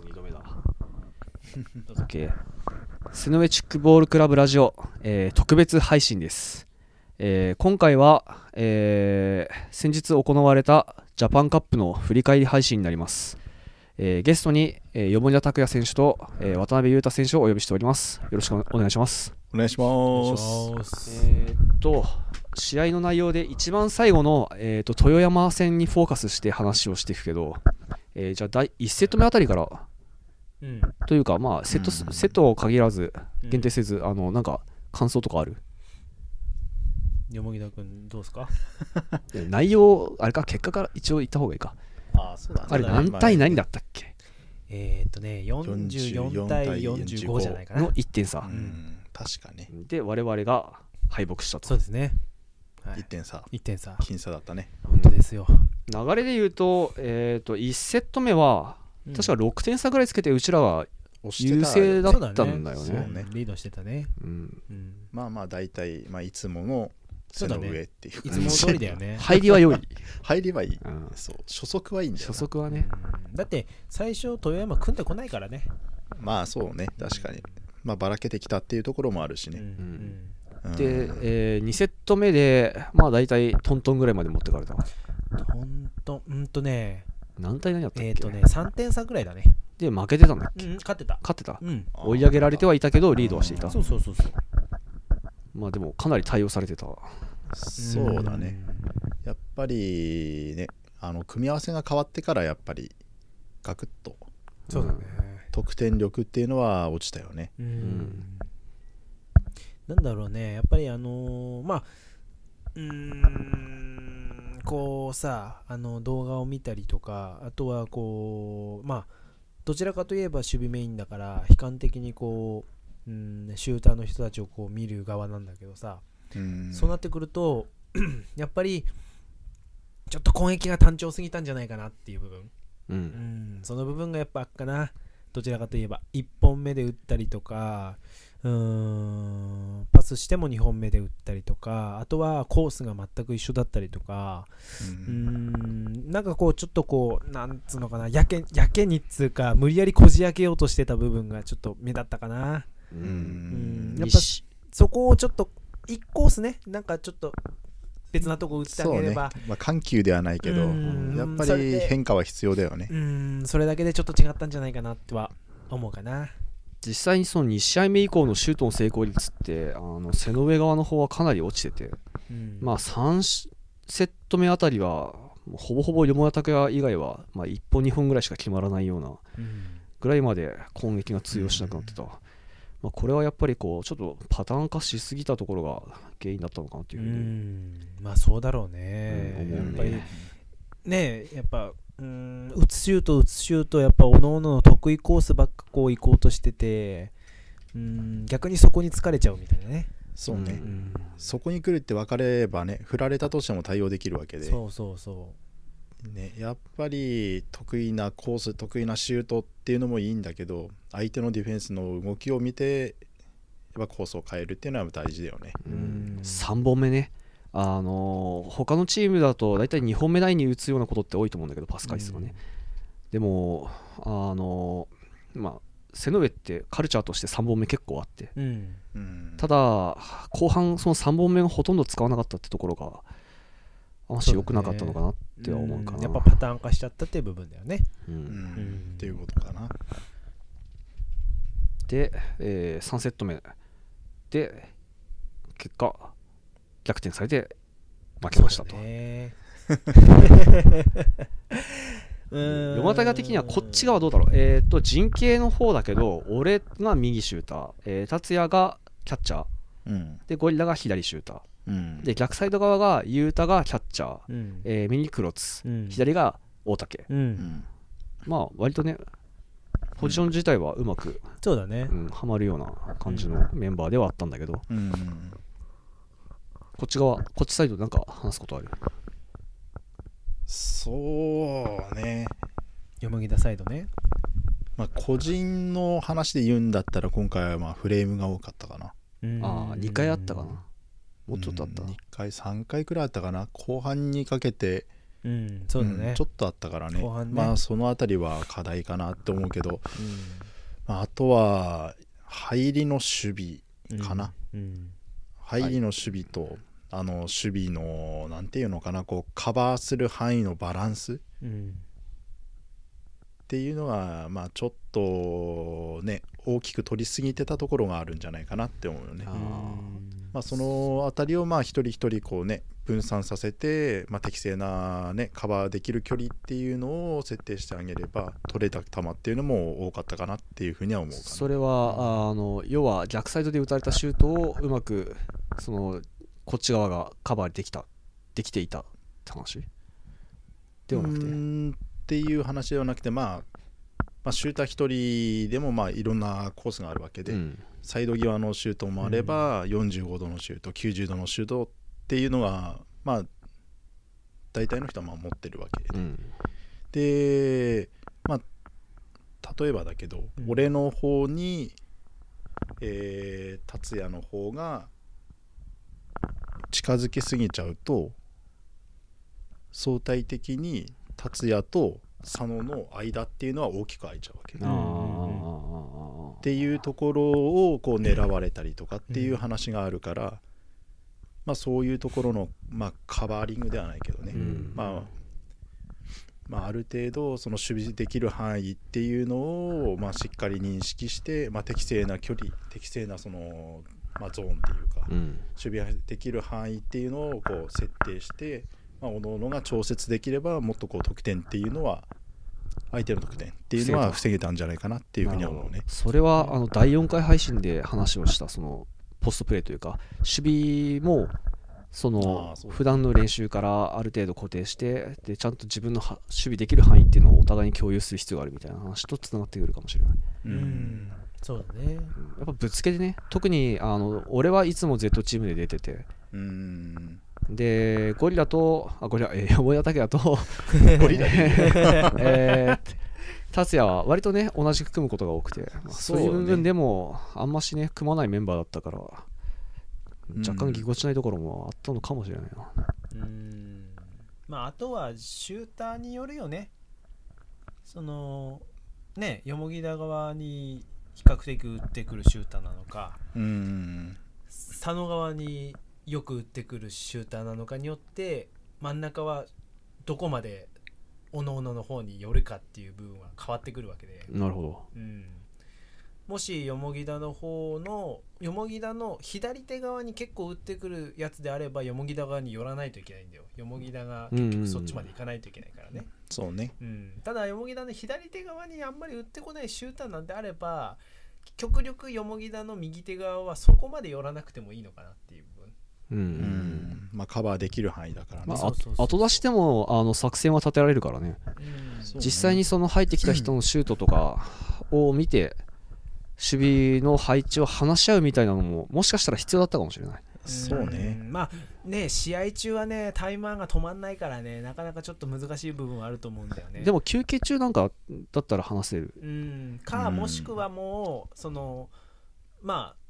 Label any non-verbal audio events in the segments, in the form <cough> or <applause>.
ス2度目だ。<laughs> OK セノウェチックボールクラブラジオ、えー特別配信です、えー今回は、えー先日行われたジャパンカップの振り返り配信になります、えーゲストに、えー、米田拓也選手と、えー渡辺裕太選手をお呼びしております。よろしくお願いします。お願いします。えーっと試合の内容で一番最後の、えーっと豊山戦にフォーカスして話をしていくけど、えーじゃあ第1セット目あたりからうん。というかまあセットス、うん。セットを限らず限定せず、あのなんか感想とかある？よもぎだくんどうですか？<laughs> え内容あれか結果から一応言った方がいいか。あ、そうだね。あれ何対何だったっけ？えーっとね44対45じゃないかな。の1点差。う、ん、確かね。で我々が敗北したと。そうですね。はい。1点差、1点差。僅差だったね。本当ですよ。流れで言うと,、えー、と1セット目はうん。確か6点差ぐらいつけてうちらが押してた優勢だったんだよね。そうね。リードしてたね。うん。うん。まあまあ、大体、まあ、いつもの背の上っていう。いつも通りだよね。<laughs> 入りは良い、<laughs> 入ればいい。うん。そう、初速はいいんだよな。初速はね。うん。だって最初豊山組んでこないからね。まあそうね、確かに。まあ、ばらけてきたっていうところもあるしうん。ね。うん。うん。で、え2セット目でまあ大体トントンぐらいまで持ってかれたほんとうんとね何対何だったっけ、えーっとね3点差ぐらいだね。で負けてたんだっけ？うん勝ってた。勝ってた。うん。追い上げられてはいたけどリードはしていた。そうそうそうそう。まあでもかなり対応されてた。そうだね。やっぱりね、あの組み合わせが変わってからやっぱりガクッと。そうだね。得点力っていうのは落ちたよね。うん。ん。なんだろうね。やっぱりあのーまあうーんこうさあの動画を見たりとかあとはこうまあどちらかといえば守備メインだから悲観的にこううんシューターの人たちをこう見る側なんだけどさ、うん。そうなってくると <clears throat> やっぱりちょっと攻撃が単調すぎたんじゃないかなっていう部分。ううんん、その部分がやっぱあっかな。どちらかといえば1本目で打ったりとかうーんパスしても2本目で打ったりとかあとはコースが全く一緒だったりとかううんんなんかこうちょっとこうなんつうのかなやけやけにっつうか無理やりこじ開けようとしてた部分がちょっと目立ったかな。ううんんやっぱ西そこをちょっと1コースねなんかちょっと別なとこ打ってあそうね、げればまあ、緩急ではないけどうん。やっぱり変化は必要だよね。うーんそれだけでちょっと違ったんじゃないかなっては思うかな実際にその2試合目以降のシュートの成功率ってあの背の上側の方はかなり落ちててうん。まあ3セット目あたりはほぼほぼ山田拓也以外は、まあ、1本2本ぐらいしか決まらないようなうん。ぐらいまで攻撃が通用しなくなってた、まあ、これはやっぱりこうちょっとパターン化しすぎたところが原因だったのかなっていううふうに、ん。まあそうだろうね、うんやっぱり思うねねやっぱうん打つシュート打つシュートやっぱ各々の得意コースばっかこう行こうとしててうん逆にそこに疲れちゃうみたいなね、そうね、うんそこに来るって分かればね振られたとしても対応できるわけで、そうそうそね、やっぱり得意なコース得意なシュートっていうのもいいんだけど相手のディフェンスの動きを見てやっぱコースを変えるっていうのは大事だよね。うん。うん3本目ねあのー他のチームだと大体2本目台に打つようなことって多いと思うんだけどパス回数がね、でもあのーまあ背の上ってカルチャーとして3本目結構あって。うん、ただ後半その3本目がほとんど使わなかったってところがあまし良くなかったのかなっては思うかな。ん。やっぱパターン化しちゃったっていう部分だよね。うん。うん。んっていうことかな。で、え3セット目。で結果逆転されて負けましたと、そうだね。<laughs> うん。山田が的にはこっち側どうだろう。えっ、と陣形の方だけど俺が右シューター、えー達也がキャッチャー。うん。でゴリラが左シューター。うん。で逆サイド側が雄太がキャッチャー、うん。えー右クロツ、うん。左が大竹。ううん。んまあ割とねポジション自体はうまく、そうだね。うん、はまるような感じのメンバーではあったんだけど、うんこっち側こっちサイドなんか話すことある？そうね、よもぎだサイドね。まあ、個人の話で言うんだったら今回はまあフレームが多かったかな。ああ2回あったかな。もうちょっとあった2回3回くらいあったかな。後半にかけてうんそうだね。んちょっとあったからね。後半ね。まあそのあたりは課題かなって思うけど、まあ、あとは入りの守備かな、うん。入りの守備と、あの守備のなんていうのかなこうカバーする範囲のバランスっうんていうのがまあちょっとね大きく取りすぎてたところがあるんじゃないかなって思うよねあ。うんまあ、そのあたりをまあ一人一人こうね分散させて、まあ、適正な、ね、カバーできる距離っていうのを設定してあげれば取れた球っていうのも多かったかなっていうふうには思う。それはあの要は逆サイドで打たれたシュートをうまくそのこっち側がカバーできたできていたって話？ではなくて？っていう話ではなくて、まあ、まあシューター1人でもまあいろんなコースがあるわけで、うん。サイド際のシュートもあれば、45度のシュート90度のシュートっていうのがまあ大体の人はまあ持ってるわけ。で、うん。でまあ例えばだけど、うん。俺の方に、えー達也の方が近づけすぎちゃうと相対的に達也と佐野の間っていうのは大きく空いちゃうわけ。あんー。っていうところをこう狙われたりとかっていう話があるから、まあ、そういうところの、まあ、カバーリングではないけどね、うん。まあ、まあある程度その守備できる範囲っていうのを、まあ、しっかり認識して、まあ、適正な距離適正なその、まあ、ゾーンっていうか、うん。守備ができる範囲っていうのをこう設定して、まあ、各々が調節できればもっとこう得点っていうのは相手の得点っていうのは防げた。んじゃないかなっていうふうには思うね。それはあの第4回配信で話をしたそのポストプレーというか守備もそあの普段の練習からある程度固定してでちゃんと自分のは守備できる範囲っていうのをお互いに共有する必要があるみたいな話とつながってくるかもしれない、ううんんそうだね。うんやっぱぶつけてね特にあの俺はいつも Z チームで出てて。うん。でゴリラとあゴリラえー、山田拓也とゴリラ。え <laughs> ー達也は割とね同じく組むことが多くて、まあそういう部分でもあんましね組まないメンバーだったから若干ぎこちないところもあったのかもしれないな、うん。まああとはシューターによるよね。そのねよもぎ田側に比較的打ってくるシューターなのかうん佐野側によく打ってくるシューターなのかによって真ん中はどこまでおのおのの方に寄るかっていう部分は変わってくるわけで、なるほど。うん、もしよもぎ田の方のよもぎ田の左手側に結構打ってくるやつであればよもぎ田側に寄らないといけないんだよ。よもぎ田が結局そっちまで行かないといけないからね、そうね。うん、ただよもぎ田の左手側にあんまり打ってこないシューターなんであれば極力よもぎ田の右手側はそこまで寄らなくてもいいのかなっていう部分。うん、うん。まあカバーできる範囲だからね、まあ、そうそうそうあ後出しでもあの作戦は立てられるからね。うん。実際にその入ってきた人のシュートとかを見て守備の配置を話し合うみたいなのももしかしたら必要だったかもしれない。そうね。んまあね試合中はねタイマーが止まんないからねなかなかちょっと難しい部分はあると思うんだよね。でも休憩中なんかだったら話せる。うん。かうん。もしくはもうそのまあ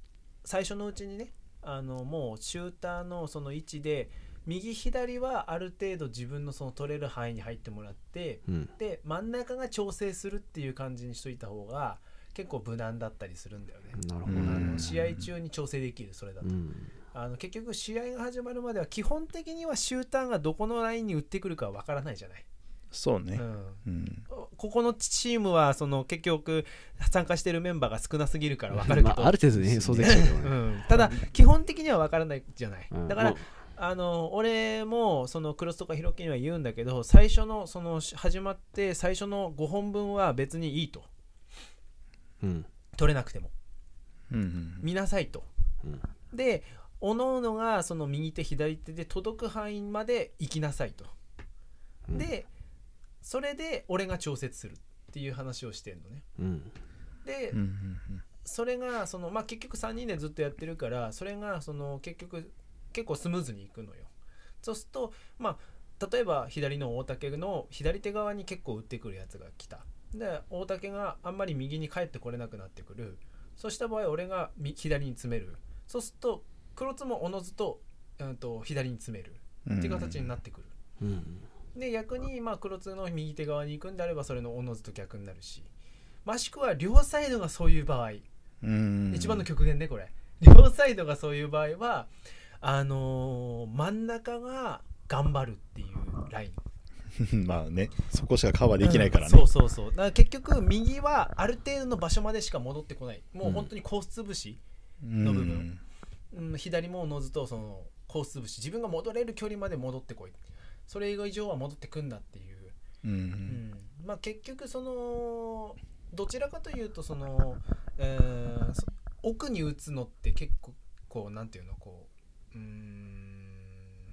最初のうちにねあのもうシューターのその位置で右左はある程度自分のその取れる範囲に入ってもらってうん。で真ん中が調整するっていう感じにしといた方が結構無難だったりするんだよね。なるほどね。の試合中に調整できるそれだと、うん。あの結局試合が始まるまでは基本的にはシューターがどこのラインに打ってくるかは分からないじゃない、そうね。うん、うん。ここのチームはその結局参加してるメンバーが少なすぎるから分かるけど、まあ、ある程度ね想像できちゃうけどね。うん、ただ基本的には分からないじゃない、うん。だから、まあの俺もそのクロスとかヒロキには言うんだけど最初のその始まって最初の5本分は別にいいとうん取れなくても。うん。うん。見なさいと、うんでおのおのがその右手左手で届く範囲まで行きなさいと、うん。でそれで俺が調節するっていう話をしてんのね。うん。で、うん。うん。それがその、まあ、結局3人でずっとやってるからそれがその結局結構スムーズにいくのよ。そうするとまあ例えば左の大竹の左手側に結構打ってくるやつが来たで大竹があんまり右に帰ってこれなくなってくる。そうした場合俺がみ左に詰める。そうすると黒津もおのずと,、うん、と左に詰める。うんっていう形になってくる、うん。で逆にまあ黒津の右手側に行くんであればそれのおのずと逆になるし。もしくは両サイドがそういう場合、うん。一番の極限ねこれ。両サイドがそういう場合はあのー真ん中が頑張るっていうライン <laughs> まあねそこしかカバーできないからね、うんそうそうそう。だから結局右はある程度の場所までしか戻ってこない。もう本当にコース潰し、うんの部分。うん。左もおのずとそのコース潰し。自分が戻れる距離まで戻ってこい。それ以上は戻ってくんなっていう、うんうん。まあ結局そのどちらかというとその、えーそ奥に打つのって結構こうなんていうのこううーん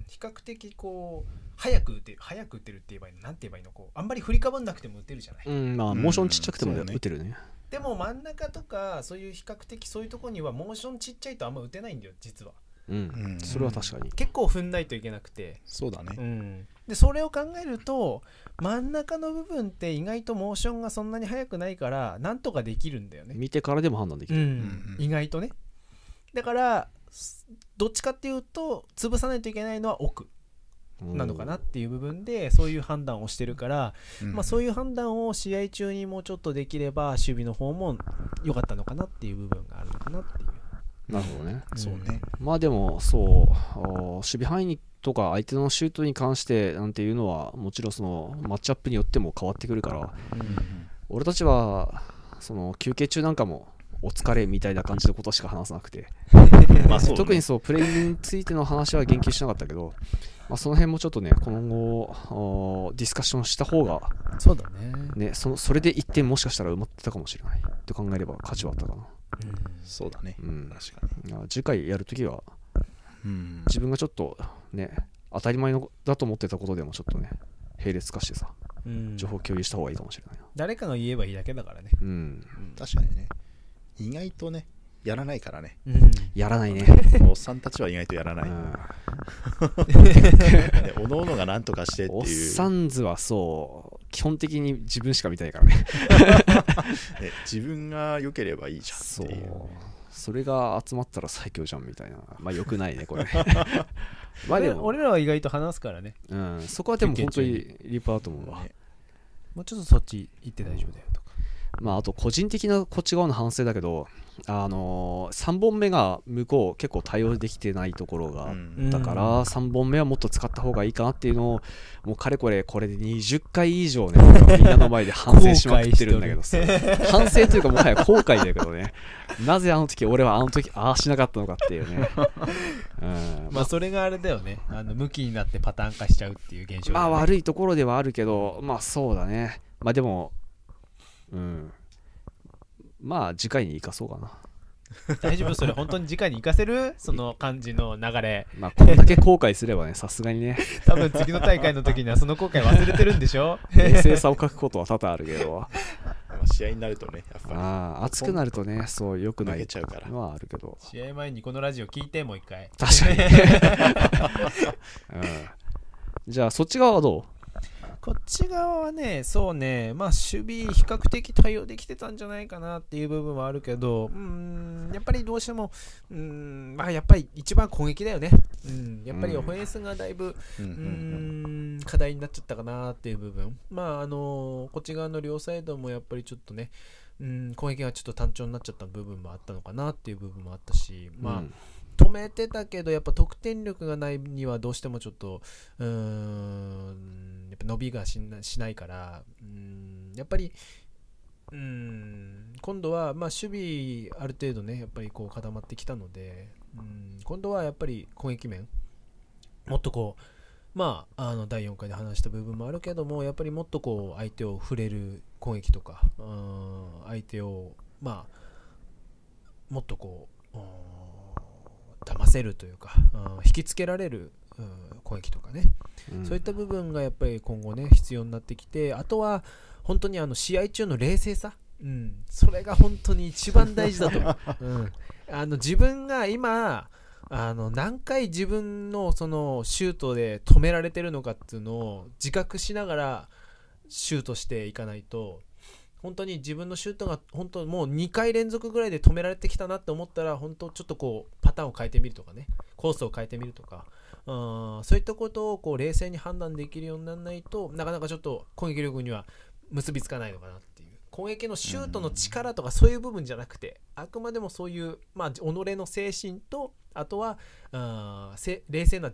比較的こう早く打てる早く打てるって言えばいいのなんて言えばいいのこうあんまり振りかぶんなくても打てるじゃない、うんまあモーションちっちゃくても打てるね。でも真ん中とかそういう比較的そういうとこにはモーションちっちゃいとあんま打てないんだよ実は。うん、うん。それは確かに。結構踏んないといけなくて、そうだね。うん、でそれを考えると真ん中の部分って意外とモーションがそんなに速くないからなんとかできるんだよね、見てからでも判断できる、うん。うん意外とね。だからすどっちかっていうと潰さないといけないのは奥なのかなっていう部分でそういう判断をしてるから、まあ、そういう判断を試合中にもうちょっとできれば守備の方も良かったのかなっていう部分があるのかなっていう。なるほどね。そうね。まあでもそう守備範囲とか相手のシュートに関してなんていうのはもちろんそのマッチアップによっても変わってくるから俺たちはその休憩中なんかもお疲れみたいな感じのことしか話さなくて、<laughs> まあそうね。特にそうプレイについての話は言及しなかったけど、まあ、その辺もちょっとね今後ディスカッションした方がそうだね、ねそのそれで1点もしかしたら埋まってたかもしれない。って考えれば価値はあったかな、そうだね。うん、確かに。次回やるときはうん。自分がちょっとね当たり前のだと思ってたことでもちょっとね並列化してさうん。情報共有した方がいいかもしれないな。誰かが言えばいいだけだからね、うん。確かにね意外とねやらないからね。やらないね。おっさんたちは意外とやらない、うん。<laughs> ねおのおのが何とかしてっておっいうさんずはそう。基本的に自分しか見たいからね。<laughs> ね、自分が良ければいいじゃんそっていう。う。それが集まったら最強じゃんみたいな。まあよくないねこれ <laughs> まあでも、俺らは意外と話すからね。うん、そこはでも本当に立派だと思うわ、ね。もうちょっとそっち行って大丈夫だよ。とかまああと個人的なこっち側の反省だけどあのー、3本目が向こう結構対応できてないところがあっうんだから3本目はもっと使った方がいいかなっていうのをもうかれこれこれで20回以上ねみんなの前で反省しまくってるんだけどさ。<laughs> 反省というかもはや後悔だけどね。なぜあの時俺はあの時ああしなかったのかっていうね、うん、まあそれがあれだよね。あの向きになってパターン化しちゃうっていう現象ね。まあ悪いところではあるけどまあそうだね。まあでもうん。まあ次回に生かそうかな。大丈夫？それ本当に次回に活かせる？その感じの流れ。まあこんだけ後悔すればねさすがにね。多分次の大会の時にはその後悔忘れてるんでしょ？冷静さを書くことは多々あるけど。まあ試合になるとねやっぱああ熱くなるとねそう良くないちゃうから。のはあるけど。試合前にこのラジオ聞いてもう一回。確かに、<laughs> うん、じゃあそっち側はどこっち側はね、そうね、まあ守備比較的対応できてたんじゃないかなっていう部分はあるけど、うーん、やっぱりどうしても、うーん、まあやっぱり一番攻撃だよね。うん、やっぱりオフェンスがだいぶ、うん課題になっちゃったかなっていう部分。まああのこっち側の両サイドもやっぱりちょっとね、うん、攻撃がちょっと単調になっちゃった部分もあったのかなっていう部分もあったし、う、まあ、うん止めてたけどやっぱ得点力がないにはどうしてもちょっとうーんやっぱ伸びがしなしないからうんやっぱりうーん今度はまあ守備ある程度ねやっぱりこう固まってきたのでうん今度はやっぱり攻撃面もっとこうまああの第4回で話した部分もあるけどもやっぱりもっとこう相手を触れる攻撃とかうん相手をまあもっとこううん騙せるというか、うん引きつけられる、うん攻撃とかね、うん。そういった部分がやっぱり今後ね必要になってきてあとは本当にあの試合中の冷静さ、うん、それが本当に一番大事だと。思う、うん、あの自分が今あの何回自分のそのシュートで止められてるのかっていうのを自覚しながらシュートしていかないと本当に自分のシュートが本当もう2回連続ぐらいで止められてきたなって思ったら本当ちょっとこうパターンを変えてみるとかね。コースを変えてみるとか、うんそういったことをこう冷静に判断できるようにならないとなかなかちょっと攻撃力には結びつかないのかなっていう。攻撃のシュートの力とかそういう部分じゃなくてあくまでもそういう、まあ、己の精神とあとはあ冷静な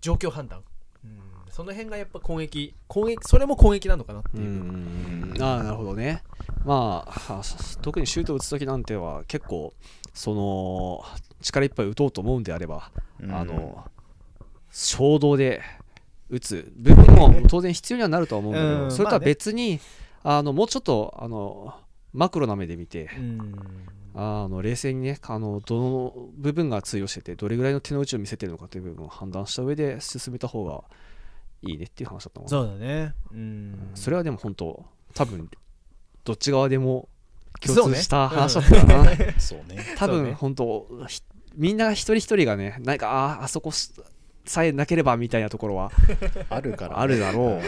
状況判断、うん、その辺がやっぱ攻撃攻撃それも攻撃なのかなってういう、ん。ああなるほどね。まあ特にシュートを打つ時なんては結構その力いっぱい打とうと思うんであれば、うん。あの衝動で打つ。部分も当然必要にはなるとは思うんだけど、うん。それとはまあね。別に、あのもうちょっとあのマクロな目で見て、うん。あの冷静にねあのどの部分が通用しててどれぐらいの手の内を見せてるのかという部分を判断した上で進めた方がいいねっていう話だったのかなそうだね。うん。それはでも本当多分どっち側でも共通した話だったかな、そうね。<laughs> 多分本当ひみんな一人一人がねなんかあああそこしさえなければみたいなところはあるからね。あるだろう、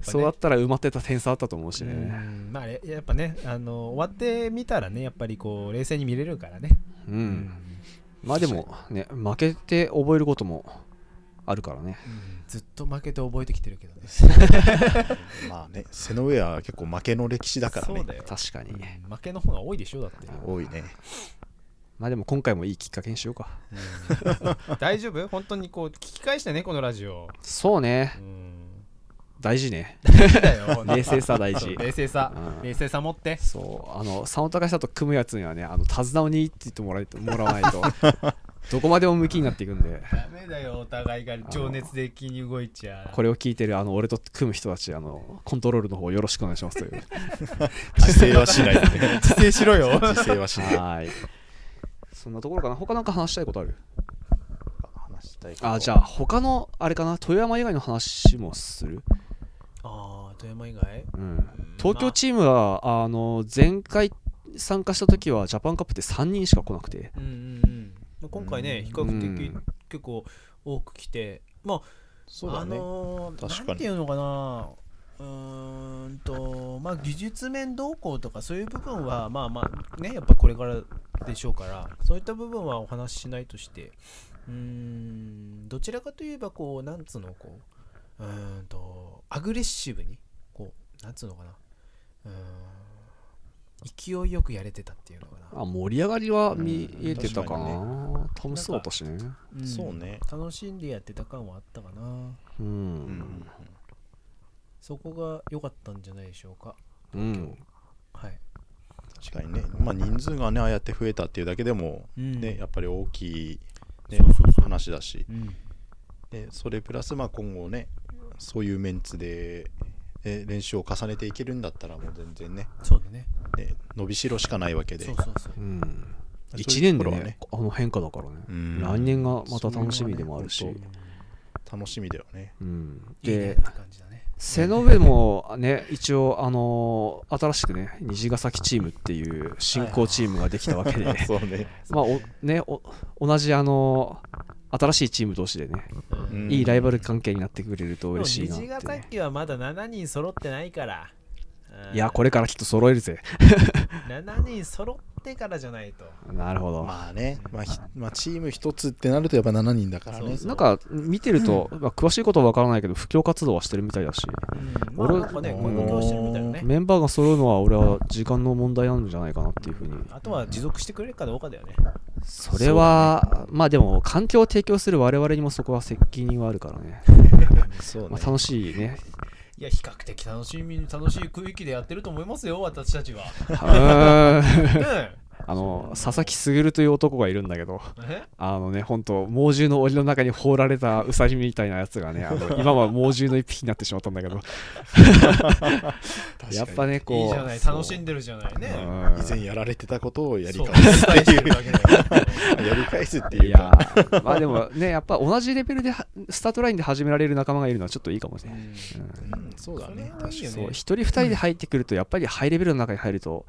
ね。そうだったら埋まってた点差あったと思うしね、うん。まあねやっぱねあの終わってみたらねやっぱりこう冷静に見れるからね。うん。うん。まあでもね負けて覚えることもあるからね。ずっと負けて覚えてきてるけどね。<laughs> まあね背の上は結構負けの歴史だからね。そうだよ。確かに、うん。負けの方が多いでしょだって。多いね。まあでも今回もいいきっかけにしようか。大丈夫？本当にこう聞き返してねこのラジオ。そうね。うん大事ね。だよ。<laughs> 冷静さ大事。冷静さ。うん。冷静さ持って。そう。あの佐野隆さんと組むやつにはねあの手綱を握って言ってもらえ <laughs> もらわないと。どこまでも向きになっていくんで。ダメだよお互いが。情熱的に動いちゃ。これを聞いてるあの俺と組む人たちあのコントロールの方よろしくお願いしますという。<laughs> 自制はしない自制しろよ。自制はしない。はい。そんなところかな？他なんか話したいことある？話したいこと。あじゃあ他のあれかな？富山以外の話もする、ああ富山以外？うん、東京チームはあの前回参加した時はジャパンカップって3人しか来なくて。うんうんうん。まあ今回ねうん。比較的うん。結構多く来て。まああそうだね。のー確かに。なんていうのかな。うーんとまあ技術面動向とかそういう部分はまあまあねやっぱこれからでしょうからそういった部分はお話ししないとして。うーんどちらかといえばこうなんつうのこううーんとアグレッシブにこうなんつうのかな。うーん勢いよくやれてたっていうのかな。あ盛り上がりは見うんえてたか確な楽しそうだしね。うん。そうね。楽しんでやってた感はあったかな。ううんん。そこが良かったんじゃないでしょうか。うん。はい。確かにね。まあ人数がねああやって増えたっていうだけでもうん。ねやっぱり大きいねそうそうそう。話だし。うん。でそれプラスまあ今後ねそういうメンツでえ練習を重ねていけるんだったらもう全然ねそうだね。ね伸びしろしかないわけで。そうそうそう。うん。そういう1年でねね。あの変化だからね。うん。来年がまた楽しみでもあるし。ね。楽しみだよね。うん。でいいねって感じだね。背の上もね一応あのー新しくね虹ヶ崎チームっていう新興チームができたわけで。<laughs> そうね。まあおねお同じあの新しいチーム同士でねうん。うんいいライバル関係になってくれると嬉しいなって、ね、崎はまだ7人揃ってないからいやこれからきっと揃えるぜ。7人揃ってからじゃないと。なるほど、まあね、まあひまあ、チーム一つってなるとやっぱ7人だからね。そうそう。なんか見てると、まあ、詳しいことは分からないけど布教活動はしてるみたいだし。うん。まあ俺なんかね声かけをしてるみたいなね。メンバーが揃うのは俺は時間の問題なんじゃないかなっていうふうに。あとは持続してくれるかどうかだよね。それは、まあでも環境を提供する我々にもそこは責任はあるからね、<laughs> そうね。まあ、楽しいねいや比較的楽しみ楽しい区域でやってると思いますよ私たちは。<laughs> <laughs> ねあの佐々木卓という男がいるんだけどえ？あのね本当猛獣の檻の中に放られたウサギみたいなやつがねあの <laughs> 今は猛獣の一匹になってしまったんだけど。やっぱねこういいじゃない楽しんでるじじゃないね。うん。以前やられてたことをやり返す伝えしてるだけだよやり返すっていう。<laughs> かーまあでもねやっぱ同じレベルではスタートラインで始められる仲間がいるのはちょっといいかもしれない、うん。うん。そうだね。確かに一人二人で入ってくるとやっぱりハイレベルの中に入ると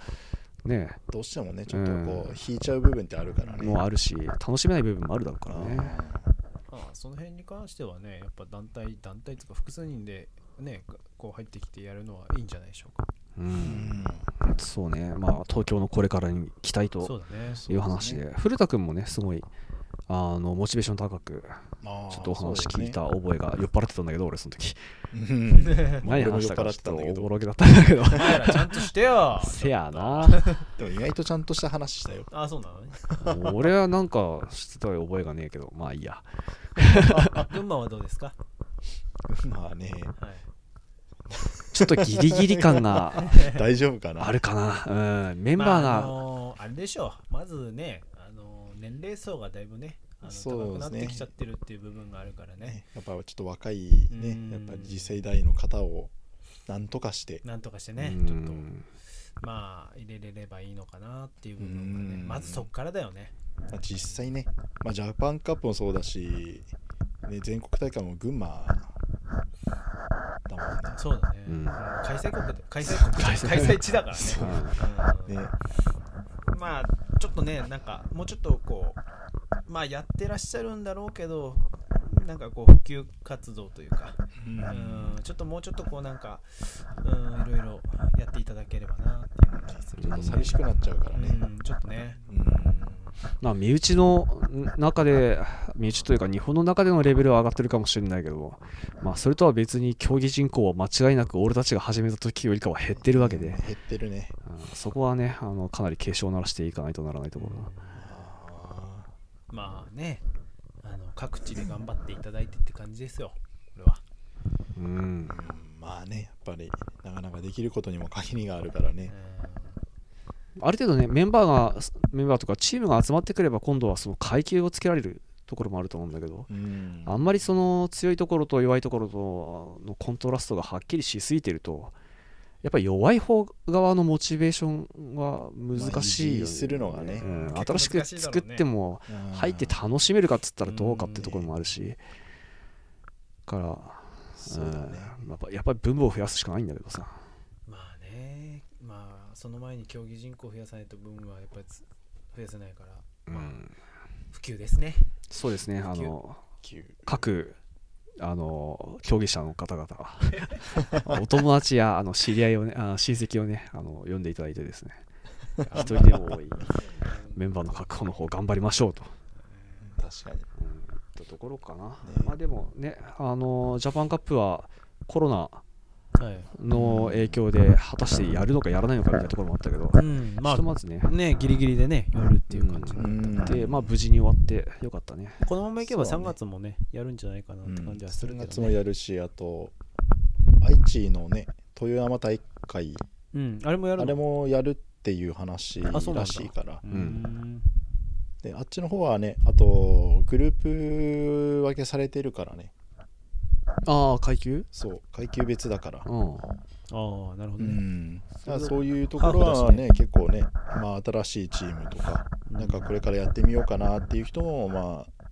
ね。どうしてもねちょっとこう引いちゃう部分ってあるからね。もうあるし楽しめない部分もあるだろうからね。ああその辺に関してはねやっぱ団体団体とか複数人でねこう入ってきてやるのはいいんじゃないでしょうか。ううん。んそうね。まあ東京のこれからに期待とそうだね。いう話で。古田君もねすごいあのモチベーション高くちょっとお話聞いた覚えが酔っ払ってたんだけど俺その時。ですね。うんまあ何俺も酔っ払話したかちょったとっんだけどおぼろげだったんだけど。お前らちゃんとしてよ。せやな。でも意外とちゃんとした話したよ。あそうなのね。俺はなんかしてた覚えがねえけどまあいいや。群馬はどうですか？まあね。はい。ちょっとギリギリ感が <laughs> 大丈夫かな？あるかな。うん。メンバーまああがのーあれでしょ。うまずね、あのー年齢層がだいぶねあの高くなってきちゃってるっていう部分があるからね。ねやっぱちょっと若いうん。ねやっぱり次世代の方をなんとかして。なんとかしてねうん。ちょっとまあ入れれればいいのかなっていう部分がねうん。まずそっからだよね。まあ実際ね、まあ、ジャパンカップもそうだし、ね、全国大会も群馬だもんね。そうだね、うん。うん。開催国で開催国。開催地だからね。そう。うん。ねまあちょっとねなんかもうちょっとこうまあやってらっしゃるんだろうけどなんかこう普及活動というか、うん。うん、ちょっともうちょっとこうなんか、うん、いろいろやっていただければなっていう感じでする。ちょっと寂しくなっちゃうからね、うん、ちょっとね、うん。まあ身内の中で身内というか日本の中でのレベルは上がってるかもしれないけどまあそれとは別に競技人口は間違いなく俺たちが始めた時よりかは減ってるわけで、減ってるね。うんそこはねあのかなり警鐘を鳴らしていかないとならないところだあまあね。あの各地で頑張っていただいてって感じですよ。これは。うん。ーうんまあね。やっぱりなかなかできることにも限りがあるからね。ある程度ねメンバーがメンバーとかチームが集まってくれば今度はその階級をつけられるところもあると思うんだけどうん。あんまりその強いところと弱いところとのコントラストがはっきりしすぎてるとやっぱり弱い方側のモチベーションは難しいよ、ね。するのがね新しく作ってもうん入って楽しめるかっつったらどうかってところもあるし。からそうだね。うんやっぱやっぱり分母を増やすしかないんだけどさ。まあね。まあその前に競技人口を増やさないと分はやっぱりつ増やせないから、まあうん普及ですねそうですね。あの急各あの競技者の方々。は <laughs> お友達やあの知り合いをねあ親戚をねあの呼んでいただいてですね。<laughs> 一人でも多い。<laughs> メンバーの確保の方頑張りましょうと。確かに。うん。とところかな、ね。まあでもねあのジャパンカップはコロナはいの影響で果たしてやるのかやらないのかみたいなところもあったけど、うんまひとまずね。あねギリギリでねやるっていう感じうになったんで。まあ無事に終わってよかったね。このままいけば3そうね月もねやるんじゃないかなって感じはする3け月どね。もやるしあと愛知のね豊山大会。うんあれもやるの？あれもやるっていう話らしいから。であっちの方はねあとグループ分けされてるからねああ階級？そう階級別だから。うん。ああなるほうどね。ん。だからそういうところはね結構ね、まあ、新しいチームとかなんかこれからやってみようかなっていう人も、まあ、まあ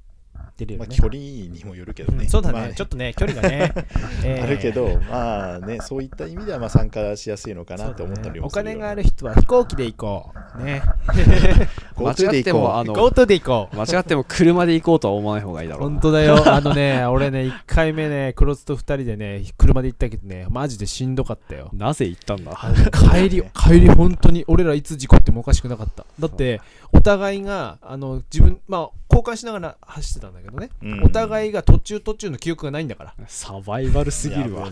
出れるね。距離にもよるけどね、うんそうだまあね。ちょっとね距離がね。<laughs> えー。あるけどまあねそういった意味ではまあ参加しやすいのかなって思ったりおもするよね。金がある人は飛行機で行こうね。<laughs> 間違って行こう。もあの GoTo で行こう。間違っても車で行こうとは思わない方がいいだろう。な本当だよ。<laughs> あのね俺ね1回目ねクロスと2人でね車で行ったけどねマジでしんどかったよ。なぜ行ったんだ？帰り帰り本当に俺らいつ事故ってもおかしくなかった。だってお互いがあの自分まあ交換しながら走ってたんだけどね、うん。お互いが途中途中の記憶がないんだから。サバイバルすぎるわ。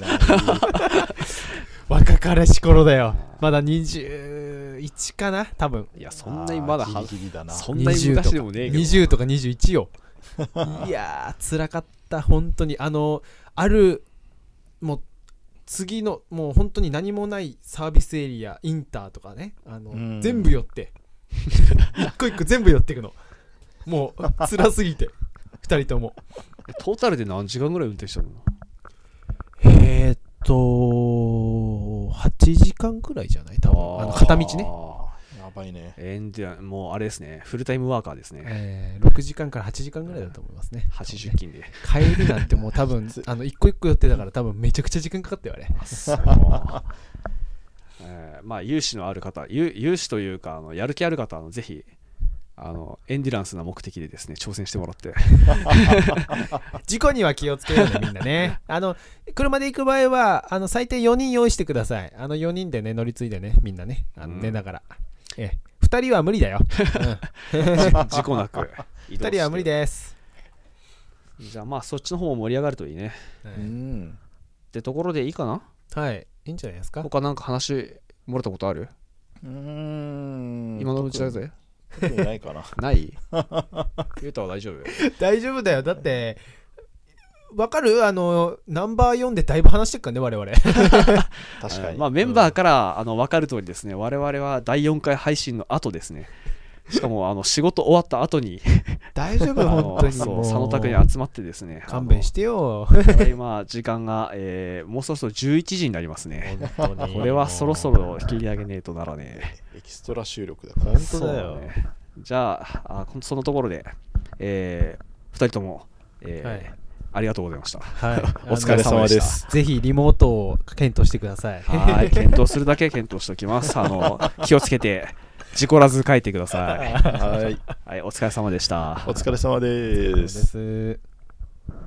若かりし頃だよ。まだ21かな？多分。いやそんなにまだはギリギリだな。そんなに昔でもねえけど。20とか21よ。<laughs> いやー辛かった本当に。あのあるもう次のもう本当に何もないサービスエリアインターとかね。あの、うん。全部寄って。一個一個全部寄っていくの。もう辛すぎて2人とも。トータルで何時間ぐらい運転したの？えー、っと8時間くらいじゃない？多分。あの片道ね、あやばいね。ーエンディアもうあれですね。フルタイムワーカーですね。えー、6時間から8時間ぐらいだと思いますね。80勤で。帰りなんてもう多分 <laughs> あの一個一個寄ってたから多分めちゃくちゃ時間かかったよあれ。そう。<laughs> えーまあ有志のある方有有志というかあのやる気ある方あのぜひあのエンディランスな目的でですね挑戦してもらって。<laughs> 事故には気をつけようねみんなね。<laughs> あの車で行く場合はあの最低4人用意してください。あの4人でね乗り継いでねみんなね。あのうん。寝ながら、ええ。2 2人は無理だよ、<laughs> 事故なく。移動して2人は無理です、じゃあまあそっちの方も盛り上がるといいね。はういん。ってところでいいかな？はい、いいんじゃないですか。他なんか話もらったことある、うーん。今のうちだぜ特にないかな。<laughs> ない？ゆうたは大丈夫大丈夫だよ。だってわかる？あのナンバー4でだいぶ話してっからね我々。確かに、<laughs> まあ、メンバーから、あの分かる通りですね。我々は第4回配信の後ですねしかもあの仕事終わった後に。大丈夫？<laughs> 本当に。そ佐野拓に集まってですね勘弁してよ。あのただいま時間が、えーもうそろそろ11時になりますね。本当に。これはそろそろ切り上げねえとならね。エキストラ収録だ。本当だよ。ね。じゃああそのところで、え2人とも、えーはい。ありがとうございました。はい。<laughs> お疲れ様ですぜひリモートを検討してください。はい。検討するだけ検討しておきます。あの気をつけて事故らず書いてください。はい。はい、お疲れ様でした。お疲れ様です